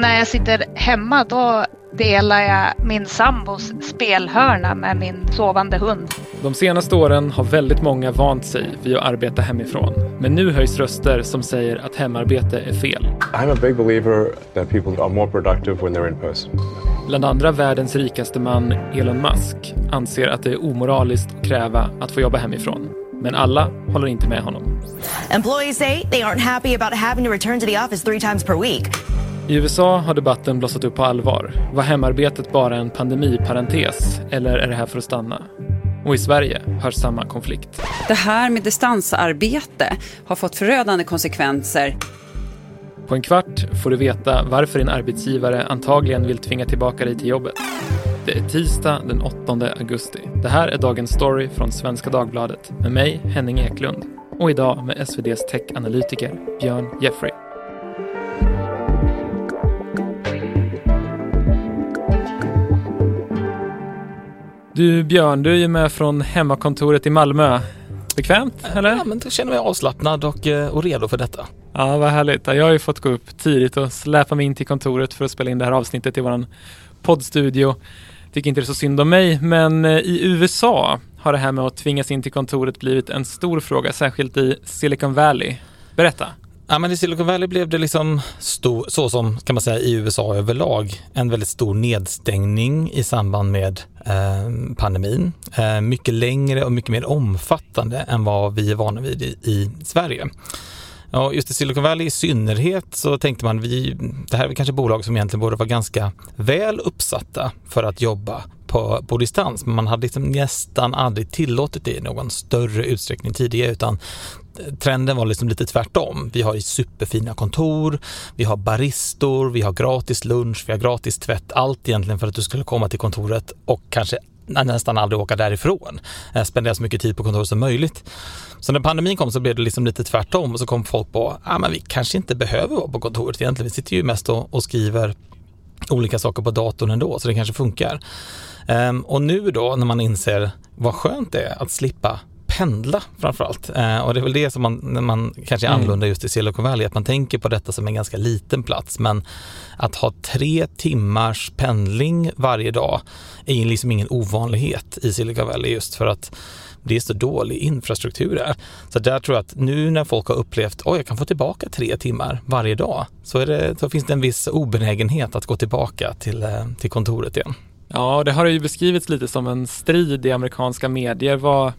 När jag sitter hemma då delar jag min sambos spelhörna med min sovande hund. De senaste åren har väldigt många vant sig vid att arbeta hemifrån. Men nu höjs röster som säger att hemarbete är fel. I'm a big believer that people are more productive when they're in person. Bland andra världens rikaste man, Elon Musk, anser att det är omoraliskt att kräva att få jobba hemifrån. Men alla håller inte med honom. Employees say they aren't happy about having to return to the office three times per week. I USA har debatten blossat upp på allvar. Var hemarbetet bara en pandemiparentes eller är det här för att stanna? Och i Sverige hörs samma konflikt. Det här med distansarbete har fått förödande konsekvenser. På en kvart får du veta varför din arbetsgivare antagligen vill tvinga tillbaka dig till jobbet. Det är tisdag den 8 augusti. Det här är dagens story från Svenska Dagbladet med mig, Henning Eklund. Och idag med SVDs techanalytiker Björn Jeffrey. Du Björn, du är ju med från hemmakontoret i Malmö. Bekvämt, eller? Ja, men då känner mig avslappnad och, eh, och redo för detta. Ja, vad härligt. Jag har ju fått gå upp tidigt och släpa mig in till kontoret för att spela in det här avsnittet i våran poddstudio. Tycker inte det är så synd om mig, men eh, i USA har det här med att tvingas in till kontoret blivit en stor fråga, särskilt i Silicon Valley. Berätta. Ja, men I Silicon Valley blev det liksom stor, så som kan man säga i USA överlag, en väldigt stor nedstängning i samband med eh, pandemin. Eh, mycket längre och mycket mer omfattande än vad vi är vana vid i, i Sverige. Ja, just i Silicon Valley i synnerhet så tänkte man vi, det här är kanske bolag som egentligen borde vara ganska väl uppsatta för att jobba på, på distans, men man hade liksom nästan aldrig tillåtit det i någon större utsträckning tidigare, utan trenden var liksom lite tvärtom. Vi har superfina kontor, vi har baristor, vi har gratis lunch, vi har gratis tvätt, allt egentligen för att du skulle komma till kontoret och kanske nästan aldrig åka därifrån. Eh, spendera så mycket tid på kontoret som möjligt. Så när pandemin kom så blev det liksom lite tvärtom och så kom folk på, ja ah, men vi kanske inte behöver vara på kontoret egentligen. Vi sitter ju mest och, och skriver olika saker på datorn ändå, så det kanske funkar. Um, och nu då när man inser vad skönt det är att slippa pendla framförallt. Eh, och det är väl det som man, man kanske är mm. annorlunda just i Silicon Valley, att man tänker på detta som en ganska liten plats. Men att ha tre timmars pendling varje dag är liksom ingen ovanlighet i Silicon Valley just för att det är så dålig infrastruktur där. Så där tror jag att nu när folk har upplevt, oj jag kan få tillbaka tre timmar varje dag, så, är det, så finns det en viss obenägenhet att gå tillbaka till, eh, till kontoret igen. Ja, det har ju beskrivits lite som en strid i amerikanska medier. Vad,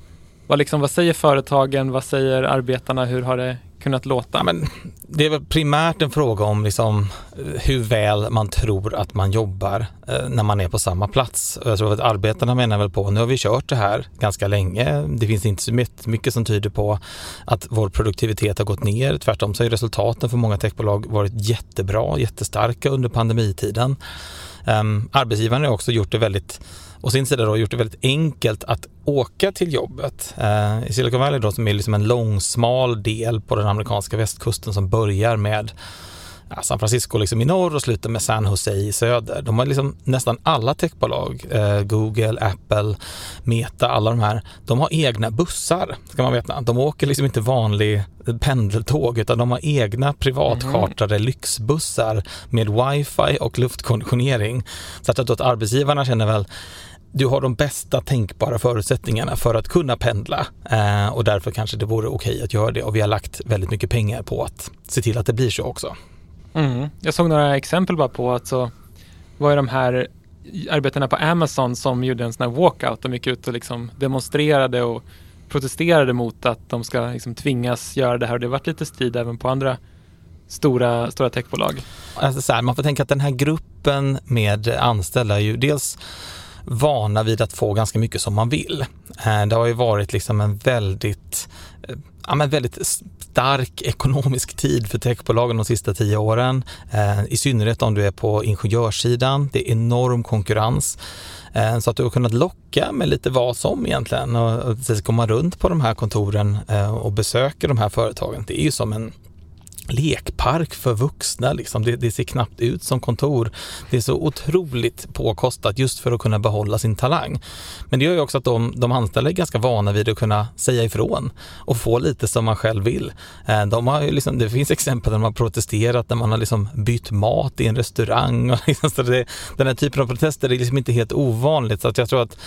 vad, liksom, vad säger företagen, vad säger arbetarna, hur har det kunnat låta? Men det är väl primärt en fråga om liksom eh, hur väl man tror att man jobbar eh, när man är på samma plats. Jag tror att arbetarna menar väl på, nu har vi kört det här ganska länge. Det finns inte så mycket som tyder på att vår produktivitet har gått ner. Tvärtom så har resultaten för många techbolag varit jättebra, jättestarka under pandemitiden. Um, arbetsgivaren har också gjort det väldigt och sin sida då gjort det väldigt enkelt att åka till jobbet. Eh, I Silicon Valley då som är liksom en långsmal del på den amerikanska västkusten som börjar med ja, San Francisco liksom i norr och slutar med San Jose i söder. De har liksom nästan alla techbolag, eh, Google, Apple, Meta, alla de här, de har egna bussar, ska man veta. De åker liksom inte vanlig pendeltåg utan de har egna privatchartrade mm. lyxbussar med wifi och luftkonditionering. Så att, att arbetsgivarna känner väl du har de bästa tänkbara förutsättningarna för att kunna pendla eh, och därför kanske det vore okej att göra det och vi har lagt väldigt mycket pengar på att se till att det blir så också. Mm. Jag såg några exempel bara på att så var de här arbetarna på Amazon som gjorde en sån här walkout. De gick ut och liksom demonstrerade och protesterade mot att de ska liksom tvingas göra det här och det har varit lite strid även på andra stora, stora techbolag. Alltså så här, man får tänka att den här gruppen med anställda är ju dels vana vid att få ganska mycket som man vill. Eh, det har ju varit liksom en väldigt, eh, ja men väldigt stark ekonomisk tid för techbolagen de sista tio åren. Eh, I synnerhet om du är på ingenjörssidan. Det är enorm konkurrens. Eh, så att du har kunnat locka med lite vad som egentligen och komma runt på de här kontoren eh, och besöka de här företagen. Det är ju som en lekpark för vuxna. Liksom. Det, det, ser knappt ut som kontor. Det är så otroligt påkostat just för att kunna behålla sin talang. Men det gör ju också att de, de anställda är ganska vana vid att kunna säga ifrån och få lite som man själv vill. Eh, de har liksom, det finns exempel där man har protesterat när man har liksom bytt mat i en restaurang. Och liksom, så det, den här typen av protester är liksom inte helt ovanligt. Så att jag tror att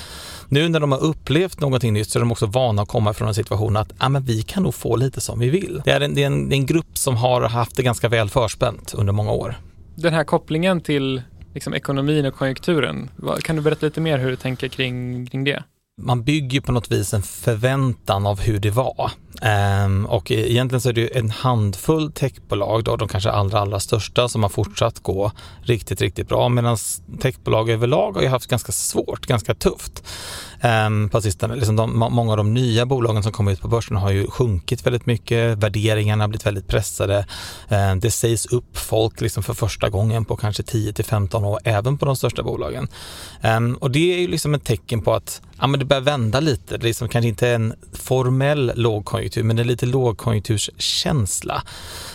nu när de har upplevt någonting nytt så är de också vana att komma från en situation att ah, men vi kan nog få lite som vi vill. Det är en, det är en, det är en grupp som har haft det ganska väl förspänt under många år. Den här kopplingen till liksom, ekonomin och konjunkturen, kan du berätta lite mer hur du tänker kring, kring det? Man bygger på något vis en förväntan av hur det var. Um, och e-, egentligen så är det en handfull techbolag, då, de kanske allra, allra största, som har fortsatt gå riktigt, riktigt bra. Medan techbolag överlag har ju haft ganska svårt, ganska tufft um, på sistone. Liksom de, många av de nya bolagen som kommer ut på börsen har ju sjunkit väldigt mycket. Värderingarna har blivit väldigt pressade. Um, det sägs upp folk liksom för första gången på kanske 10 till 15 år, även på de största bolagen. Um, och det är ju liksom ett tecken på att ja, men det börjar vända lite. Det är liksom kanske inte en formell lågkonjunktur, men det är lite lågkonjunkturskänsla.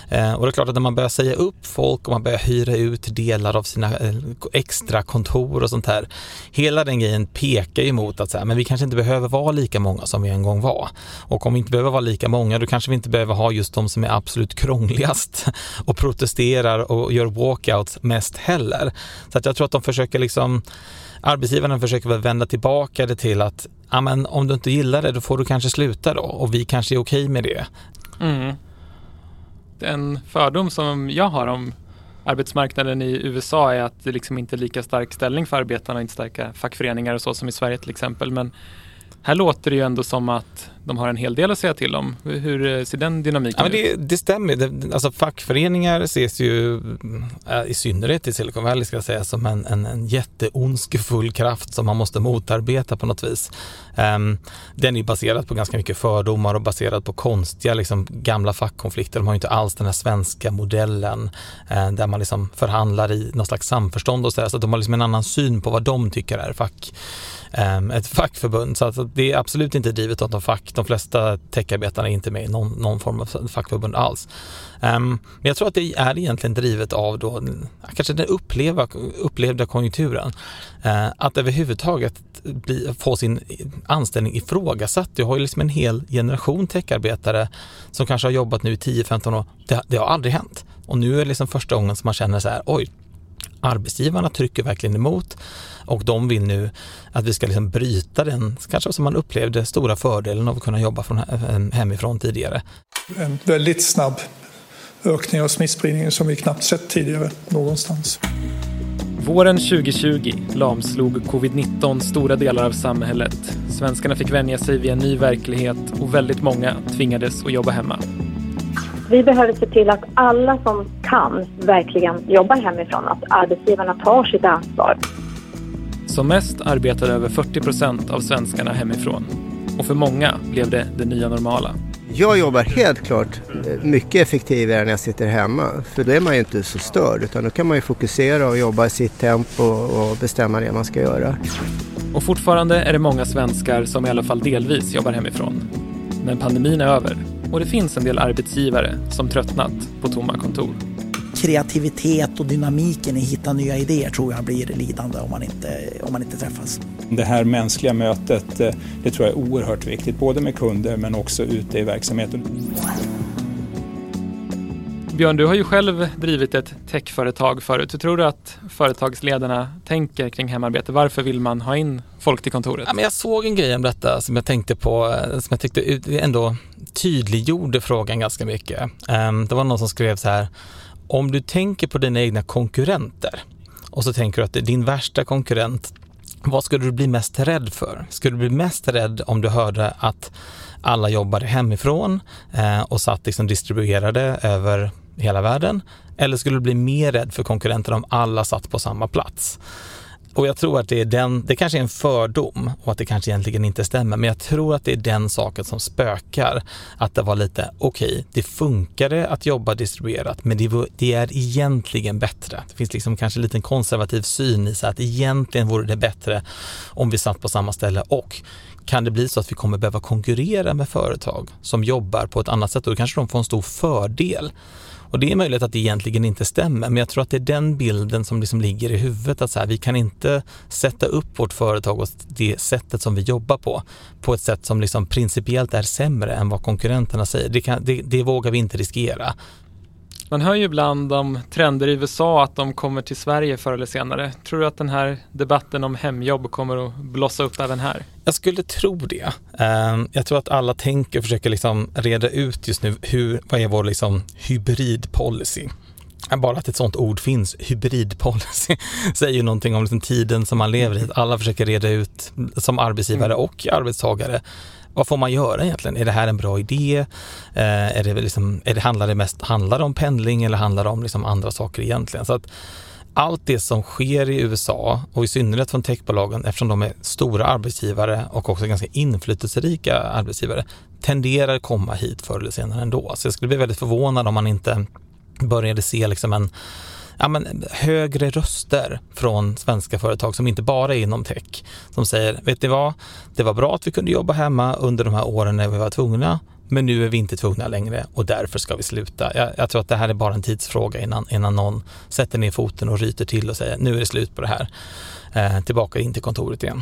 Eh, och det är klart att när man börjar säga upp folk och man börjar hyra ut delar av sina eh, extra kontor och sånt här. Hela den grejen pekar ju mot att så här, men vi kanske inte behöver vara lika många som vi en gång var. Och om vi inte behöver vara lika många, då kanske vi inte behöver ha just de som är absolut krångligast och protesterar och gör walkouts mest heller. Så att jag tror att de försöker liksom Arbetsgivaren försöker väl vända tillbaka det till att men, om du inte gillar det då får du kanske sluta då och vi kanske är okej med det. Mm. En fördom som jag har om arbetsmarknaden i USA är att det liksom inte är lika stark ställning för arbetarna, inte starka fackföreningar och så som i Sverige till exempel. Men här låter det ju ändå som att de har en hel del att säga till om. Hur eh, ser den dynamiken ja, det, det, stämmer. Det, alltså fackföreningar ses ju, äh, i synnerhet i Silicon Valley ska jag säga, som en, en, en jätteondskefull kraft som man måste motarbeta på något vis. Um, den är baserad på ganska mycket fördomar och baserad på konstiga liksom, gamla fackkonflikter. De har ju inte alls den här svenska modellen uh, där man liksom förhandlar i något slags samförstånd och så där. Så de har liksom en annan syn på vad de tycker är fack um, ett fackförbund. Så att det är absolut inte drivet av fack de flesta techarbetarna är inte med i någon, någon form av fackförbund alls. Um, men jag tror att det är egentligen drivet av då, kanske den uppleva, upplevda konjunkturen. Uh, att överhuvudtaget bli, få sin anställning ifrågasatt. Du har ju liksom en hel generation techarbetare som kanske har jobbat nu i 10-15 år. Det, det har aldrig hänt. Och nu är det liksom första gången som man känner så här, oj, arbetsgivarna trycker verkligen emot och de vill nu att vi ska liksom bryta den, kanske som man upplevde, stora fördelen av att kunna jobba från hemifrån tidigare. En väldigt snabb ökning av smittspridningen som vi knappt sett tidigare någonstans. Våren 2020 lamslog covid-19 stora delar av samhället. Svenskarna fick vänja sig vid en ny verklighet och väldigt många tvingades att jobba hemma. Vi behöver se till att alla som kan verkligen jobbar hemifrån, att arbetsgivarna tar sitt ansvar. Som mest arbetade över 40 procent av svenskarna hemifrån. Och för många blev det det nya normala. Jag jobbar helt klart eh, mycket effektivare när jag sitter hemma. För då är man ju inte så störd utan då kan man ju fokusera och jobba i sitt tempo och bestämma det man ska göra. Och fortfarande är det många svenskar som i alla fall delvis jobbar hemifrån. Men pandemin är över och det finns en del arbetsgivare som tröttnat på tomma kontor kreativitet och dynamiken i att hitta nya idéer tror jag blir lidande om man inte, om man inte träffas. Det här mänskliga mötet, eh, det tror jag är oerhört viktigt, både med kunder men också ute i verksamheten. Björn, du har ju själv drivit ett techföretag förut. Hur tror du att företagsledarna tänker kring hemarbete? Varför vill man ha in folk till kontoret? Ja, men jag såg en grej om detta som jag tänkte på, eh, som jag tyckte ändå tydliggjorde frågan ganska mycket. Ehm, det var någon som skrev så här, om du tänker på dina egna konkurrenter och så tänker du att det är din värsta konkurrent, vad skulle du bli mest rädd för? Skulle du bli mest rädd om du hörde att alla jobbade hemifrån eh, och satt liksom distribuerade över hela världen? Eller skulle du bli mer rädd för konkurrenterna om alla satt på samma plats? Och jag tror att det är den, det kanske är en fördom och att det kanske egentligen inte stämmer, men jag tror att det är den saken som spökar. Att det var lite, okej, okay, det funkade att jobba distribuerat, men det, det, är egentligen bättre. Det finns liksom kanske en liten konservativ syn i sig att egentligen vore det bättre om vi satt på samma ställe och kan det bli så att vi kommer behöva konkurrera med företag som jobbar på ett annat sätt och då kanske de får en stor fördel och det är möjligt att det egentligen inte stämmer, men jag tror att det är den bilden som liksom ligger i huvudet. Att så här, vi kan inte sätta upp vårt företag och det sättet som vi jobbar på, på ett sätt som liksom principiellt är sämre än vad konkurrenterna säger. Det, kan, det, det vågar vi inte riskera. Man hör ju ibland om trender i USA att de kommer till Sverige förr eller senare. Tror du att den här debatten om hemjobb kommer att blossa upp även här? Jag skulle tro det. Ehm, jag tror att alla tänker och försöker liksom reda ut just nu hur, vad är vår liksom hybridpolicy? Bara att ett sånt ord finns, hybridpolicy, säger ju någonting om liksom tiden som man lever i. Alla försöker reda ut som arbetsgivare mm. och arbetstagare vad får man göra egentligen? Är det här en bra idé? Eh, är det liksom, är det, handlar det mest handlar det om pendling eller handlar det om liksom andra saker egentligen? Så att allt det som sker i USA och i synnerhet från techbolagen eftersom de är stora arbetsgivare och också ganska inflytelserika arbetsgivare tenderar komma hit förr eller senare ändå. Så jag skulle bli väldigt förvånad om man inte började se liksom en ja, men, högre röster från svenska företag som inte bara är inom tech. Som säger, vet ni vad? Det var bra att vi kunde jobba hemma under de här åren när vi var tvungna. Men nu är vi inte tvungna längre och därför ska vi sluta. Jag, jag tror att det här är bara en tidsfråga innan, innan någon sätter ner foten och ryter till och säger nu är det slut på det här. Eh, tillbaka in till kontoret igen.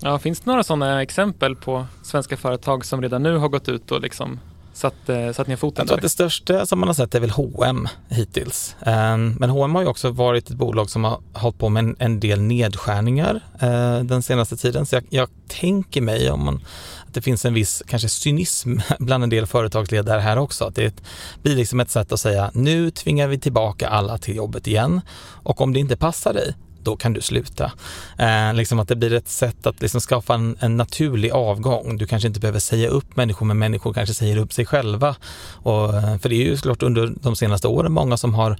Ja, finns det några sådana exempel på svenska företag som redan nu har gått ut och liksom satt, eh, satt ner foten Jag tror att det största som man har sett är väl H&M hittills. Ehm, men H&M har ju också varit ett bolag som har hållit på med en, del nedskärningar eh, den senaste tiden. Så jag, jag tänker mig om man, att det finns en viss kanske cynism bland en del företagsledare här också. Att det blir liksom ett sätt att säga nu tvingar vi tillbaka alla till jobbet igen och om det inte passar dig då kan du sluta. Eh, liksom att det blir ett sätt att liksom skapa en, en, naturlig avgång. Du kanske inte behöver säga upp människor, men människor kanske säger upp sig själva. Och, eh, för det är ju såklart under de senaste åren många som har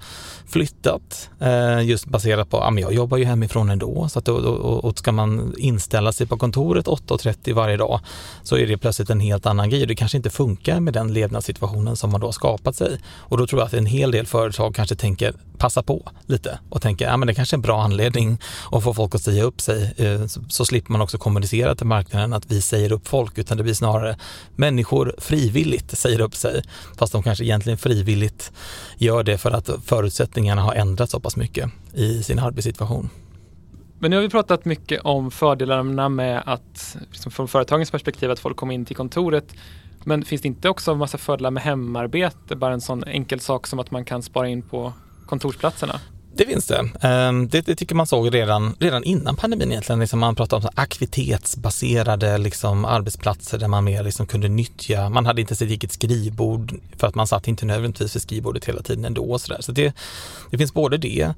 flyttat eh, just baserat på, att jag jobbar ju hemifrån ändå, så att då, och, och ska man inställa sig på kontoret 8.30 varje dag så är det plötsligt en helt annan grej. Det kanske inte funkar med den levnadssituationen som man då har skapat sig. Och då tror jag att en hel del företag kanske tänker passa på lite och tänker, ja men det kanske är en bra anledning att få folk att säga upp sig. Eh, så slipper man också kommunicera till marknaden att vi säger upp folk, utan det blir snarare människor frivilligt säger upp sig. Fast de kanske egentligen frivilligt gör det för att förutsättningarna har ändrats så pass mycket i sin arbetssituation. Men nu har vi pratat mycket om fördelarna med att, liksom från företagens perspektiv, att folk kommer in till kontoret. Men finns det inte också en massa fördelar med hemarbete? Bara en sån enkel sak som att man kan spara in på kontorsplatserna? Det finns det. Ehm, det. Det, tycker man såg redan, redan innan pandemin egentligen. Liksom man pratade om aktivitetsbaserade liksom arbetsplatser där man mer liksom kunde nyttja, man hade inte sitt eget skrivbord för att man satt inte nödvändigtvis vid skrivbordet hela tiden ändå. Så, där. så det, det finns både det.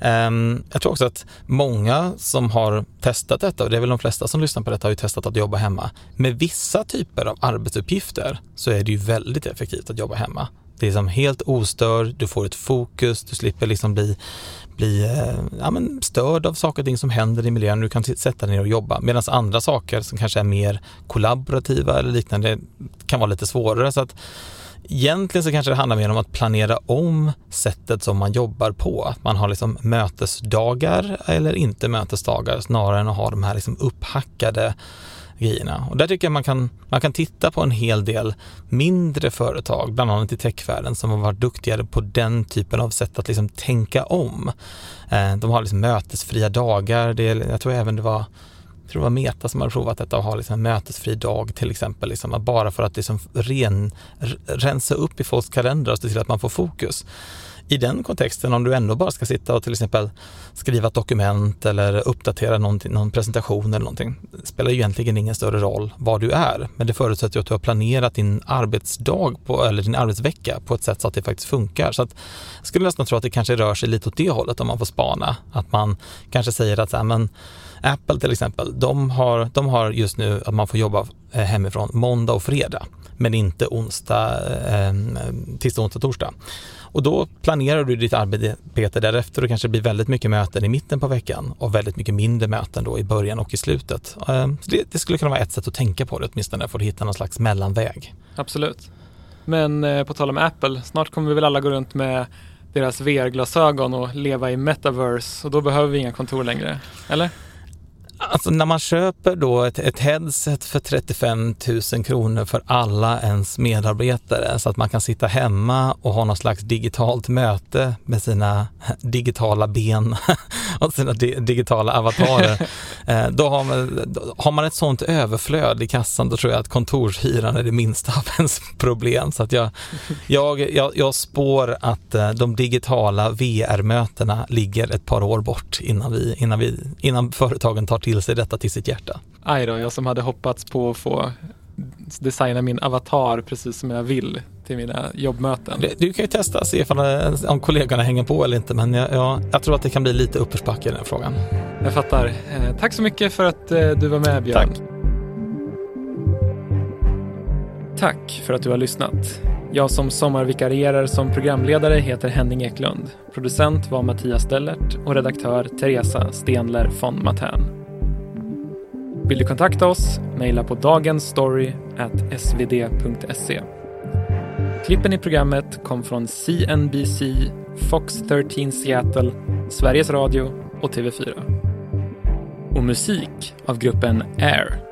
Ehm, jag tror också att många som har testat detta, och det är väl de flesta som lyssnar på detta, har ju testat att jobba hemma. Med vissa typer av arbetsuppgifter så är det ju väldigt effektivt att jobba hemma. Det är som helt ostörd, du får ett fokus, du slipper liksom bli, bli eh, ja, men störd av saker och ting som händer i miljön. Du kan sätta dig ner och jobba. Medan andra saker som kanske är mer kollaborativa eller liknande kan vara lite svårare. Så att Egentligen så kanske det handlar mer om att planera om sättet som man jobbar på. Att man har liksom mötesdagar eller inte mötesdagar snarare än att ha de här liksom upphackade grejerna. Och där tycker jag man kan, man kan titta på en hel del mindre företag, bland annat i techvärlden, som har varit duktigare på den typen av sätt att liksom tänka om. Eh, de har liksom mötesfria dagar. Det, jag tror även det var jag tror det var Meta som hade provat detta och ha liksom en mötesfri dag till exempel. Liksom, bara för att liksom ren, rensa upp i folks kalendrar och se till att man får fokus i den kontexten, om du ändå bara ska sitta och till exempel skriva ett dokument eller uppdatera någon, presentation eller någonting, spelar ju egentligen ingen större roll var du är. Men det förutsätter ju att du har planerat din arbetsdag på, eller din arbetsvecka på ett sätt så att det faktiskt funkar. Så att, jag skulle nästan tro att det kanske rör sig lite åt det hållet om man får spana. Att man kanske säger att så här, men Apple till exempel, de har, de har just nu att man får jobba eh, hemifrån måndag och fredag men inte onsdag, eh, tisdag, onsdag, torsdag. Och då planerar du ditt arbete därefter och kanske blir väldigt mycket möten i mitten på veckan och väldigt mycket mindre möten då i början och i slutet. Ehm, så det, det, skulle kunna vara ett sätt att tänka på det åtminstone för att hitta någon slags mellanväg. Absolut. Men eh, på tal om Apple, snart kommer vi väl alla gå runt med deras VR-glasögon och leva i metaverse och då behöver vi inga kontor längre, eller? Alltså när man köper då ett, ett headset för 35 000 kronor för alla ens medarbetare så att man kan sitta hemma och ha något slags digitalt möte med sina digitala ben och sina di digitala avatarer. Eh, då har man, har man ett sånt överflöd i kassan, då tror jag att kontorshyran är det minsta av ens problem. Så att jag, jag, jag, jag spår att eh, de digitala VR-mötena ligger ett par år bort innan, vi, innan, vi, innan företagen tar till sig detta till sitt hjärta. Aj då, jag som hade hoppats på att få designa min avatar precis som jag vill till mina jobbmöten. Du kan ju testa, se ifall, eh, om kollegorna hänger på eller inte, men jag, jag, jag tror att det kan bli lite uppförsbacke i den frågan. Jag fattar. Eh, tack så mycket för att eh, du var med Björn. Tack. Tack för att du har lyssnat. Jag som sommarvikarierar som programledare heter Henning Eklund. Producent var Mattias Dellert och redaktör Teresa Stenler von Matern. Vill du kontakta oss? Mejla på dagensstory.svd.se. Klippen i programmet kom från CNBC, Fox 13 Seattle, Sveriges Radio och TV4. Och musik av gruppen Air